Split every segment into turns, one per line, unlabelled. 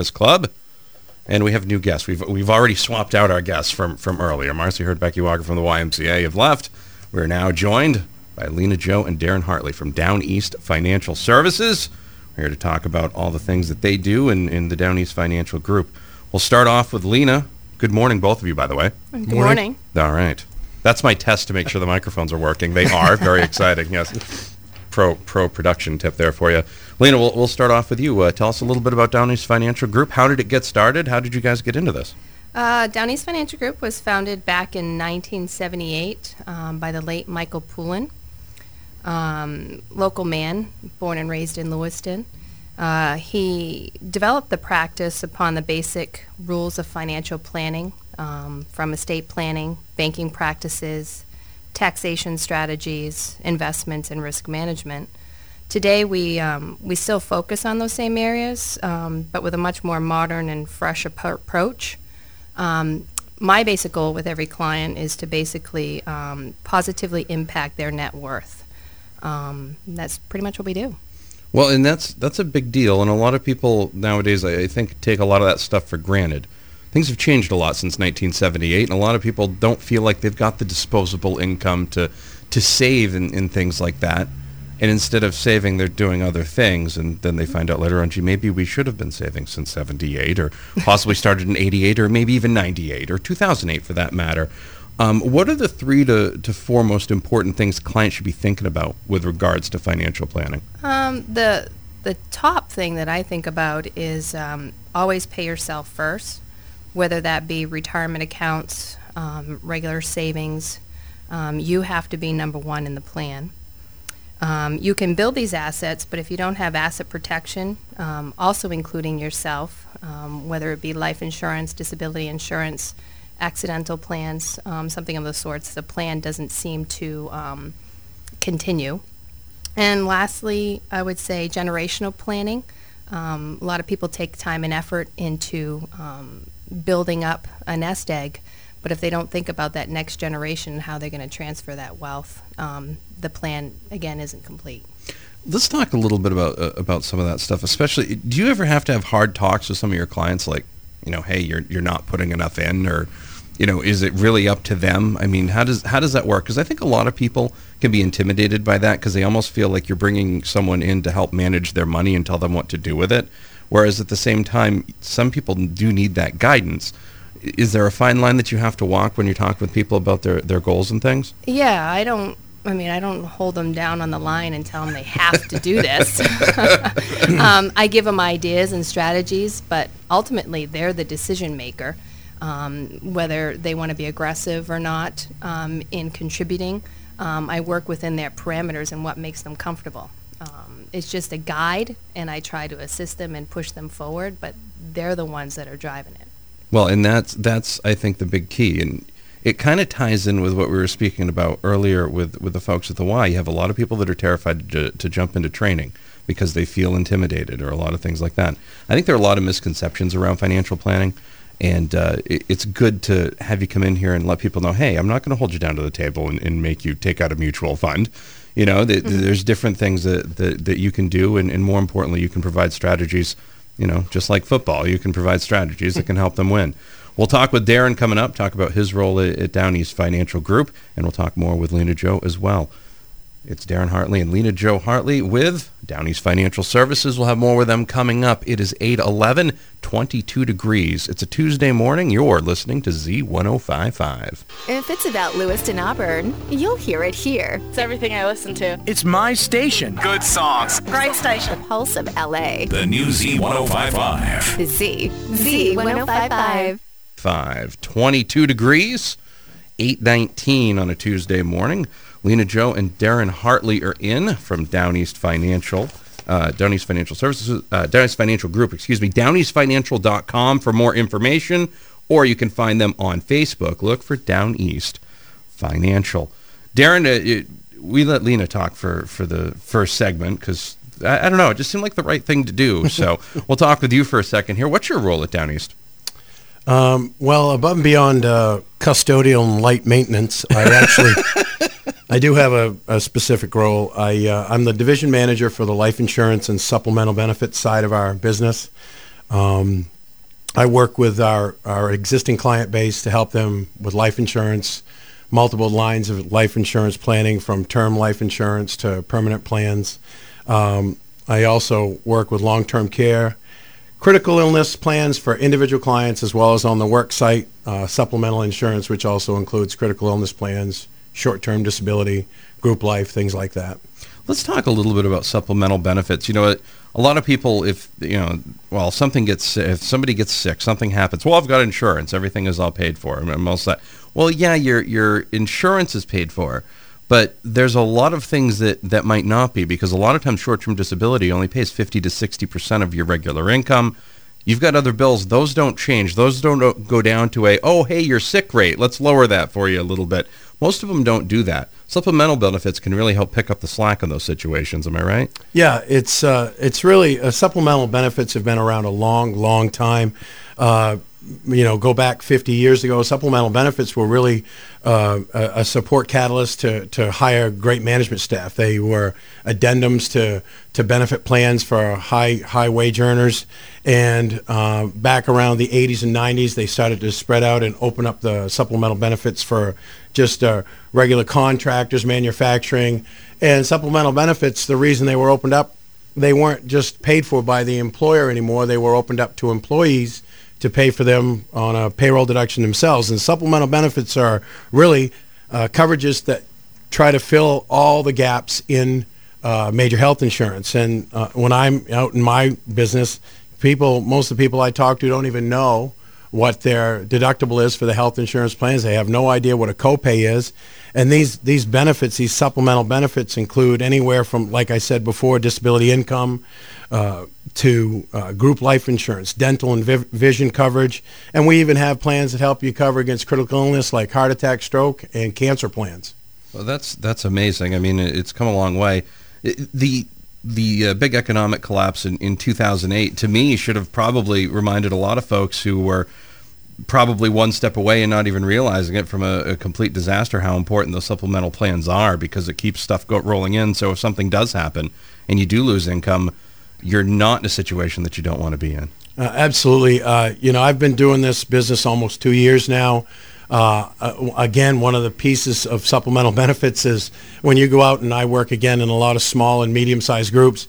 This club, and we have new guests. We've we've already swapped out our guests from from earlier. Marcy heard Becky Walker from the YMCA have left. We're now joined by Lena-Jo and Darren Hartley from Down East Financial Services. We're here to talk about all the things that they do in, in the Down East Financial Group. We'll start off with Lena. Good morning, both of you, by the way.
Good morning.
All right. That's my test to make sure the microphones are working. They are. Very exciting. Yes. Pro pro production tip there for you. Lena, we'll, we'll start off with you. Uh, tell us a little bit about Down East Financial Group. How did it get started? How did you guys get into this?
Uh, Down East Financial Group was founded back in 1978 um, by the late Michael Poulin, um, local man, born and raised in Lewiston. Uh, he developed the practice upon the basic rules of financial planning um, from estate planning, banking practices, taxation strategies, investments, and risk management. Today, we, um, we still focus on those same areas, um, but with a much more modern and fresh appro- approach. Um, my basic goal with every client is to basically um, positively impact their net worth. Um, that's pretty much what we do.
Well, and that's that's a big deal, and a lot of people nowadays, I, I think, take a lot of that stuff for granted. Things have changed a lot since 1978, and a lot of people don't feel like they've got the disposable income to to save in, in things like that. And instead of saving, they're doing other things, and then they find out later on, gee, maybe we should have been saving since 78, or possibly started in 88, or maybe even 98, or 2008 for that matter. Um, what are the three to, to four most important things clients should be thinking about with regards to financial planning?
Um, the the top thing that I think about is um, always pay yourself first, whether that be retirement accounts, um, regular savings. Um, you have to be number one in the plan. Um, you can build these assets, but if you don't have asset protection, um, also including yourself, um, whether it be life insurance, disability insurance, accidental plans, um, something of the sorts, the plan doesn't seem to continue. And lastly, I would say generational planning. A lot of people take time and effort into building up a nest egg, but if they don't think about that next generation, how they're going to transfer that wealth, um, the plan again isn't complete.
Let's talk a little bit about uh, about some of that stuff. Especially, do you ever have to have hard talks with some of your clients, like, you know, hey, you're you're not putting enough in, or, you know, is it really up to them? I mean, how does how does that work? Because I think a lot of people can be intimidated by that because they almost feel like you're bringing someone in to help manage their money and tell them what to do with it. Whereas at the same time, some people do need that guidance. Is there a fine line that you have to walk when you talk with people about their, their goals and things?
Yeah, I don't. I mean, I don't hold them down on the line and tell them they have to do this. um, I give them ideas and strategies, but ultimately they're the decision maker, um, whether they want to be aggressive or not um, in contributing. Um, I work within their parameters and what makes them comfortable. Um, it's just a guide, and I try to assist them and push them forward, but they're the ones that are driving it.
Well, and that's that's I think the big key, and it kind of ties in with what we were speaking about earlier with with the folks at the Y. You have a lot of people that are terrified to, to jump into training because they feel intimidated or a lot of things like that. I think there are a lot of misconceptions around financial planning. And uh, it, it's good to have you come in here and let people know, hey, I'm not going to hold you down to the table and, and, make you take out a mutual fund. You know, th- mm-hmm. there's different things that, that, that you can do, and, and more importantly, you can provide strategies. You know, just like football, you can provide strategies that can help them win. We'll talk with Darren coming up, talk about his role at, at Down East Financial Group, and we'll talk more with Lena-Jo as well. It's Darren Hartley and Lena-Jo Hartley with Downeast Financial Services. We'll have more with them coming up. It is 811, 22 degrees. It's a Tuesday morning. You're listening to Z1055.
If it's about Lewiston Auburn, you'll hear it here.
It's everything I listen to.
It's my station.
Good songs.
Great station.
The pulse of LA.
The new Z1055.
The Z. Z1055.
5. 22 degrees, 819 on a Tuesday morning. Lena-Jo and Darren Hartley are in from Down East Financial. uh, Down East Financial Services, uh, Down East Financial Group, excuse me, downeastfinancial.com for more information, or you can find them on Facebook. Look for Down East Financial. Darren, uh, it, we let Lena talk for, for the first segment because I, I, don't know, it just seemed like the right thing to do. So we'll talk with you for a second here. What's your role at Down East?
Um, well, above and beyond uh, custodial and light maintenance, I actually I do have a, a specific role. I uh, I'm the division manager for the life insurance and supplemental benefits side of our business. Um, I work with our, our existing client base to help them with life insurance, multiple lines of life insurance planning from term life insurance to permanent plans. Um, I also work with long-term care critical illness plans for individual clients as well as on the work site, uh, supplemental insurance, which also includes critical illness plans, short-term disability, group life, things like that.
Let's talk a little bit about supplemental benefits. You know, a lot of people, if you know, well, something gets, if somebody gets sick, something happens. Well, I've got insurance; everything is all paid for. And most that, well, yeah, your your insurance is paid for, but there's a lot of things that, that might not be because a lot of times short-term disability only pays 50 to 60% of your regular income. You've got other bills. Those don't change. Those don't uh, go down to a, oh, hey, your sick rate. Let's lower that for you a little bit. Most of them don't do that. Supplemental benefits can really help pick up the slack in those situations. Am I right?
Yeah, it's uh, it's really uh, supplemental benefits have been around a long, long time. Uh, you know, go back 50 years ago, supplemental benefits were really uh, a, a, support catalyst to, to hire great management staff. They were addendums to, to benefit plans for high high wage earners. And uh, back around the 80s and 90s, they started to spread out and open up the supplemental benefits for just uh, regular contractors, manufacturing, and supplemental benefits. The reason they were opened up, they weren't just paid for by the employer anymore. They were opened up to employees to pay for them on a payroll deduction themselves. And supplemental benefits are really uh, coverages that try to fill all the gaps in uh, major health insurance. And uh, when I'm out in my business, people, most of the people I talk to don't even know what their deductible is for the health insurance plans. They have no idea what a copay is. And these, these benefits, these supplemental benefits include anywhere from, like I said before, disability income uh, to uh, group life insurance, dental and vi- vision coverage. And we even have plans that help you cover against critical illness like heart attack, stroke, and cancer plans.
Well, that's, that's amazing. I mean, it's come a long way. The, the uh, big economic collapse in, in 2008, to me, should have probably reminded a lot of folks who were probably one step away and not even realizing it from a, a, complete disaster how important those supplemental plans are because it keeps stuff go, rolling in. So if something does happen and you do lose income, you're not in a situation that you don't want to be in.
Uh, absolutely. Uh, you know, I've been doing this business almost two years now. Uh, uh, again, one of the pieces of supplemental benefits is when you go out and I work again in a lot of small and medium-sized groups.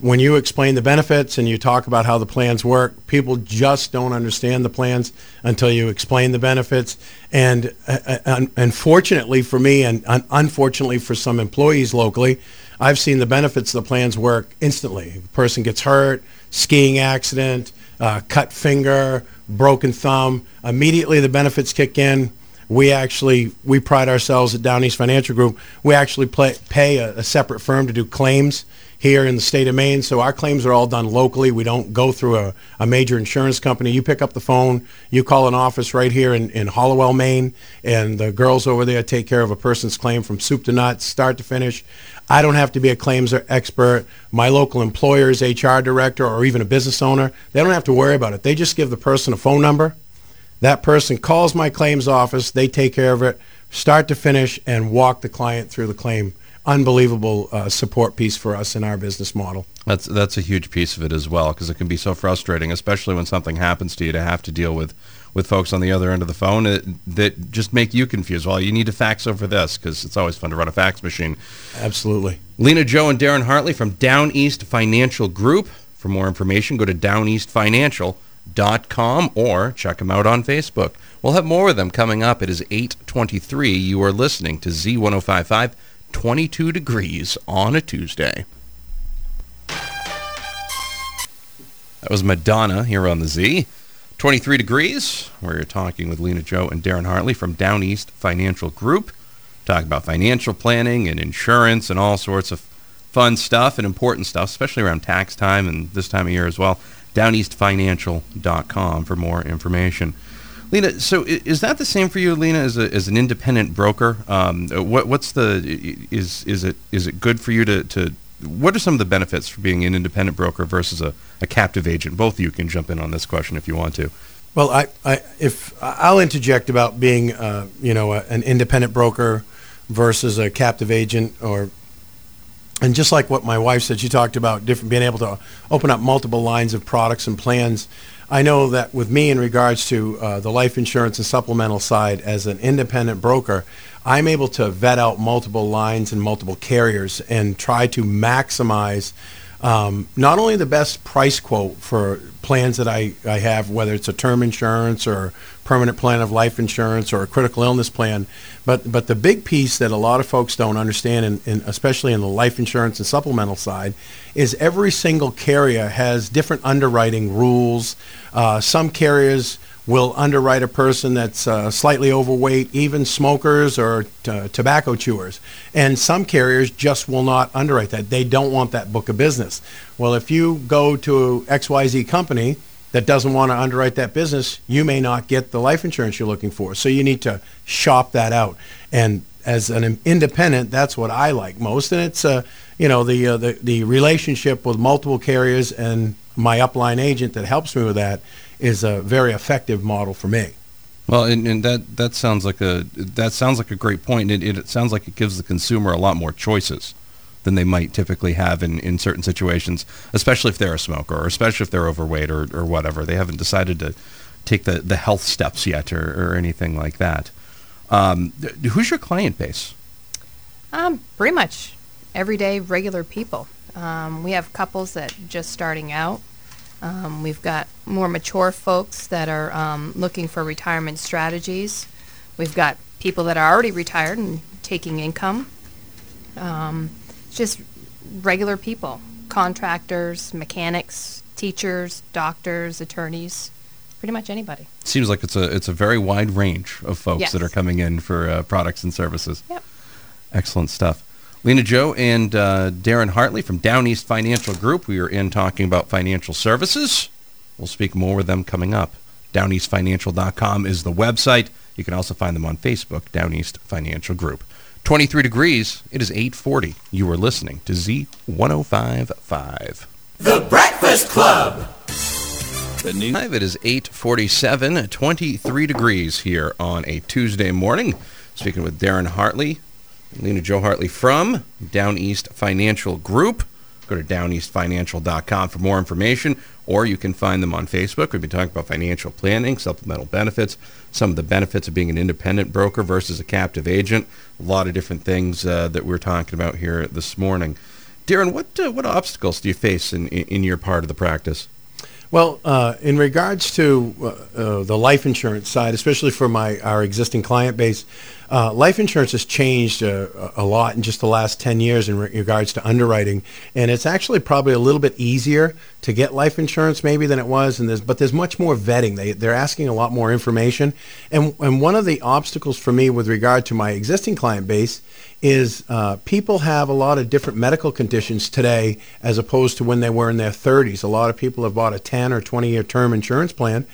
When you explain the benefits and you talk about how the plans work, people just don't understand the plans until you explain the benefits. And uh, unfortunately for me, and unfortunately for some employees locally, I've seen the benefits of the plans work instantly. A person gets hurt, skiing accident, uh, cut finger, broken thumb. Immediately the benefits kick in. We actually, we pride ourselves at Down East Financial Group. We actually play, pay a, a separate firm to do claims here in the state of Maine. So our claims are all done locally. We don't go through a, a major insurance company. You pick up the phone, you call an office right here in, in Hallowell, Maine, and the girls over there take care of a person's claim from soup to nuts, start to finish. I don't have to be a claims expert. My local employer's HR director or even a business owner, they don't have to worry about it. They just give the person a phone number. That person calls my claims office. They take care of it, start to finish, and walk the client through the claim unbelievable uh, support piece for us in our business model.
That's that's a huge piece of it as well because it can be so frustrating, especially when something happens to you to have to deal with with folks on the other end of the phone that, that just make you confused. Well, you need to fax over this because it's always fun to run a fax machine.
Absolutely.
Lena-Jo and Darren Hartley from Down East Financial Group. For more information, go to downeastfinancial.com or check them out on Facebook. We'll have more of them coming up. It is 823. You are listening to Z1055 22 degrees on a Tuesday. That was Madonna here on the Z. 23 degrees. We're talking with Lena-Jo and Darren Hartley from Down East Financial Group. Talking about financial planning and insurance and all sorts of fun stuff and important stuff, especially around tax time and this time of year as well. DownEastFinancial.com for more information. Lena, so is that the same for you, Lena, as, a, as an independent broker? Um, what, what's the is is it is it good for you to, to what are some of the benefits for being an independent broker versus a, a captive agent? Both of you can jump in on this question if you want to.
Well, I, I if I'll interject about being uh, you know a, an independent broker versus a captive agent or and just like what my wife said, she talked about different being able to open up multiple lines of products and plans. I know that with me in regards to uh, the life insurance and supplemental side as an independent broker, I'm able to vet out multiple lines and multiple carriers and try to maximize um, not only the best price quote for plans that I, I have, whether it's a term insurance or permanent plan of life insurance or a critical illness plan, but but the big piece that a lot of folks don't understand, in, especially in the life insurance and supplemental side, is every single carrier has different underwriting rules. Uh, some carriers will underwrite a person that's uh, slightly overweight, even smokers or t- tobacco chewers. And some carriers just will not underwrite that. They don't want that book of business. Well, if you go to XYZ company that doesn't want to underwrite that business, you may not get the life insurance you're looking for. So you need to shop that out. And as an independent, that's what I like most. And it's, uh, you know, the, uh, the, the relationship with multiple carriers and my upline agent that helps me with that is a very effective model for me.
Well, and, and that that sounds like a that sounds like a great point. It, it, it sounds like it gives the consumer a lot more choices than they might typically have in, in certain situations, especially if they're a smoker or especially if they're overweight or, or whatever. They haven't decided to take the, the health steps yet or, or anything like that. Um, who's your client base?
Um, pretty much everyday regular people. Um, we have couples that just starting out. Um, we've got more mature folks that are um, looking for retirement strategies. We've got people that are already retired and taking income. Um, just regular people, contractors, mechanics, teachers, doctors, attorneys, pretty much anybody.
Seems like it's a it's a very wide range of folks
Yes.
that are coming in for uh, products and services.
Yep.
Excellent stuff. Lena-Jo and uh, Darren Hartley from Down East Financial Group. We are in talking about financial services. We'll speak more with them coming up. DownEastFinancial.com is the website. You can also find them on Facebook, Down East Financial Group. 23 degrees. It is 840. You are listening to Z1055.
The Breakfast Club.
The new it is 847, 23 degrees here on a Tuesday morning. Speaking with Darren Hartley, Lena-Jo Hartley from Down East Financial Group. Go to downeastfinancial.com for more information, or you can find them on Facebook. We've been talking about financial planning, supplemental benefits, some of the benefits of being an independent broker versus a captive agent, a lot of different things uh, that we're talking about here this morning. Darren, what uh, what obstacles do you face in, in, in your part of the practice?
Well, uh, in regards to uh, uh, the life insurance side, especially for my our existing client base, uh, life insurance has changed uh, a lot in just the last 10 years in re- regards to underwriting, and it's actually probably a little bit easier to get life insurance maybe than it was, and there's, but there's much more vetting. They, they're asking a lot more information, and, and one of the obstacles for me with regard to my existing client base is uh, people have a lot of different medical conditions today as opposed to when they were in their 30s. A lot of people have bought a 10 or 20 year term insurance plan,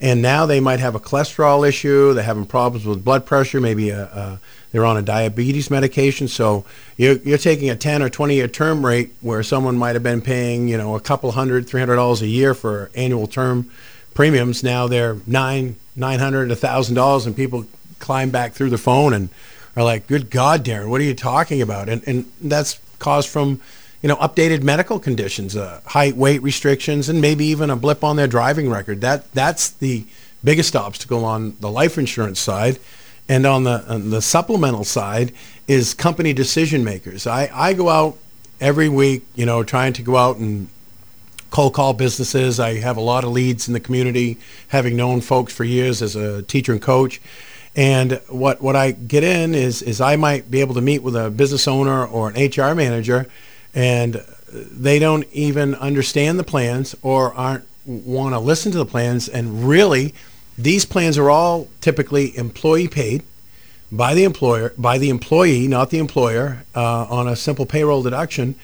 and now they might have a cholesterol issue. They're having problems with blood pressure. Maybe a, a, they're on a diabetes medication. So you're, you're taking a 10 or 20 year term rate where someone might have been paying, you know, a couple hundred, three hundred dollars a year for annual term premiums. Now they're nine, nine hundred, a thousand dollars, and people climb back through the phone and are like, "Good God, Darren, what are you talking about?" And and that's caused from you know updated medical conditions, uh, height, weight restrictions, and maybe even a blip on their driving record. That that's the biggest obstacle on the life insurance side. And on the on the supplemental side is company decision makers. I, I go out every week, you know, trying to go out and cold call businesses. I have a lot of leads in the community, having known folks for years as a teacher and coach. And what, what I get in is, is I might be able to meet with a business owner or an HR manager, and they don't even understand the plans or aren't want to listen to the plans. And really, these plans are all typically employee paid by the employer, by the employee, not the employer, uh, on a simple payroll deduction.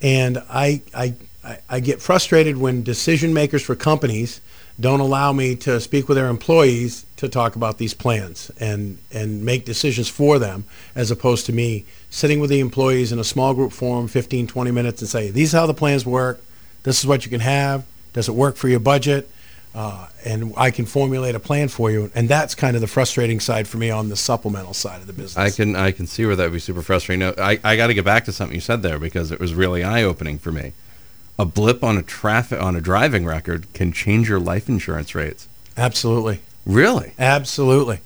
And I, I, I, I get frustrated when decision makers for companies don't allow me to speak with their employees to talk about these plans and, and make decisions for them as opposed to me sitting with the employees in a small group forum 15 20 minutes and say these are how the plans work this is what you can have does it work for your budget uh, and I can formulate a plan for you. And that's kind of the frustrating side for me on the supplemental side of the business.
I can I can see where that would be super frustrating. I, I got to get back to something you said there because it was really eye opening for me. A blip on a traffic on a driving record can change your life insurance rates.
Absolutely.
Really?
Absolutely.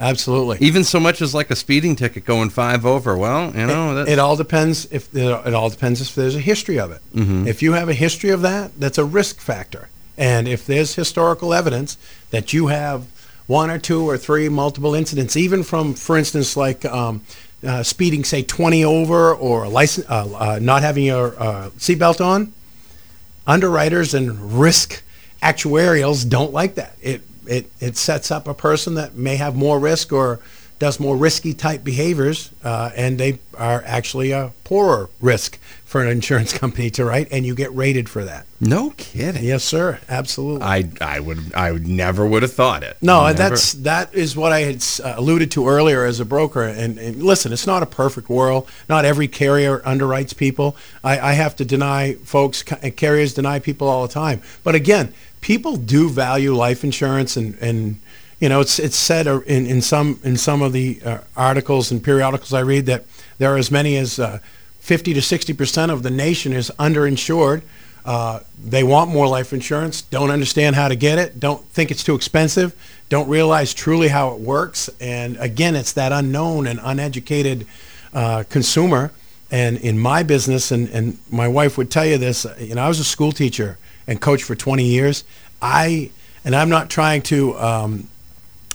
Absolutely.
Even so much as like a speeding ticket going five over. Well, you know,
it, it all depends if it all depends if there's a history of it.
Mhm.
If you have a history of that, that's a risk factor. And if there's historical evidence that you have one or two or three multiple incidents, even from, for instance, like um, uh, speeding, say 20 over, or a license, uh, uh, not having your uh, seatbelt on, underwriters and risk actuarials don't like that. It, it, it sets up a person that may have more risk or does more risky type behaviors, uh, and they are actually a poorer risk for an insurance company to write, and you get rated for that.
No kidding.
Yes, sir. Absolutely.
I I would I would never would have thought it.
No,
Never.
that's that is what I had uh, alluded to earlier as a broker. And, and listen, it's not a perfect world. Not every carrier underwrites people. I, I have to deny folks. Carriers deny people all the time. But again, people do value life insurance, and and you know it's it's said uh, in in some in some of the uh, articles and periodicals I read that there are as many as uh, 50 to 60 percent of the nation is underinsured. Uh, they want more life insurance, don't understand how to get it, don't think it's too expensive, don't realize truly how it works. And again, it's that unknown and uneducated uh, consumer. And in my business, and, and my wife would tell you this, uh, you know, I was a school teacher and coach for 20 years. I, and I'm not trying to um,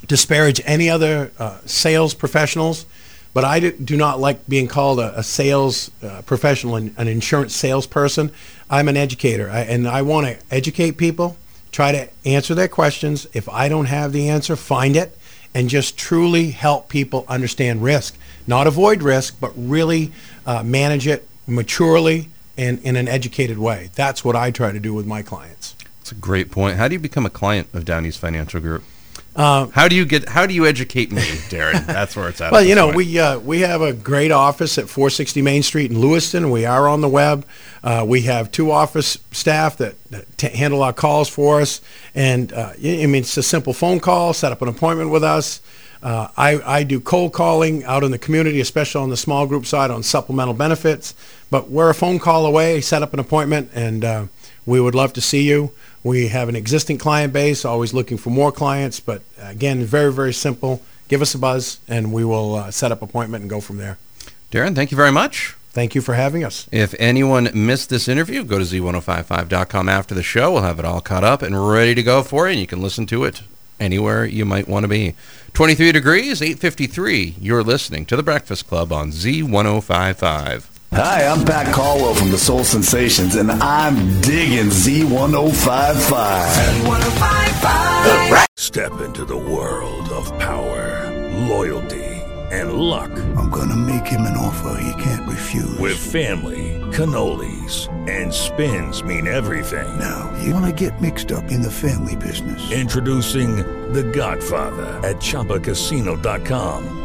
disparage any other uh, sales professionals, but I do, not like being called a, a sales uh, professional, an, an insurance salesperson. I'm an educator, I, and I want to educate people, try to answer their questions. If I don't have the answer, find it, and just truly help people understand risk. Not avoid risk, but really uh, manage it maturely and in an educated way. That's what I try to do with my clients.
That's a great point. How do you become a client of Downeast Financial Group?
Uh,
how do you get? How do you educate me, Darren? That's where it's at.
Well,
at
you know,
point.
we uh, we have a great office at 460 Main Street in Lewiston. We are on the web. Uh, we have two office staff that, that t- handle our calls for us. And uh, I mean, it's a simple phone call. Set up an appointment with us. Uh, I, I do cold calling out in the community, especially on the small group side on supplemental benefits. But we're a phone call away. Set up an appointment, and uh, we would love to see you. We have an existing client base, always looking for more clients. But again, very, very simple. Give us a buzz, and we will uh, set up appointment and go from there.
Darren, thank you very much.
Thank you for having us.
If anyone missed this interview, go to z1055.com after the show. We'll have it all caught up and ready to go for you, and you can listen to it anywhere you might want to be. 23 degrees, 853. You're listening to The Breakfast Club on Z1055.
Hi, I'm Pat Caldwell from the Soul Sensations, and I'm digging Z1055.
Step into the world of power, loyalty, and luck.
I'm gonna make him an offer he can't refuse.
With family, cannolis, and spins mean everything.
Now, you wanna get mixed up in the family business.
Introducing The Godfather at ChumbaCasino.com.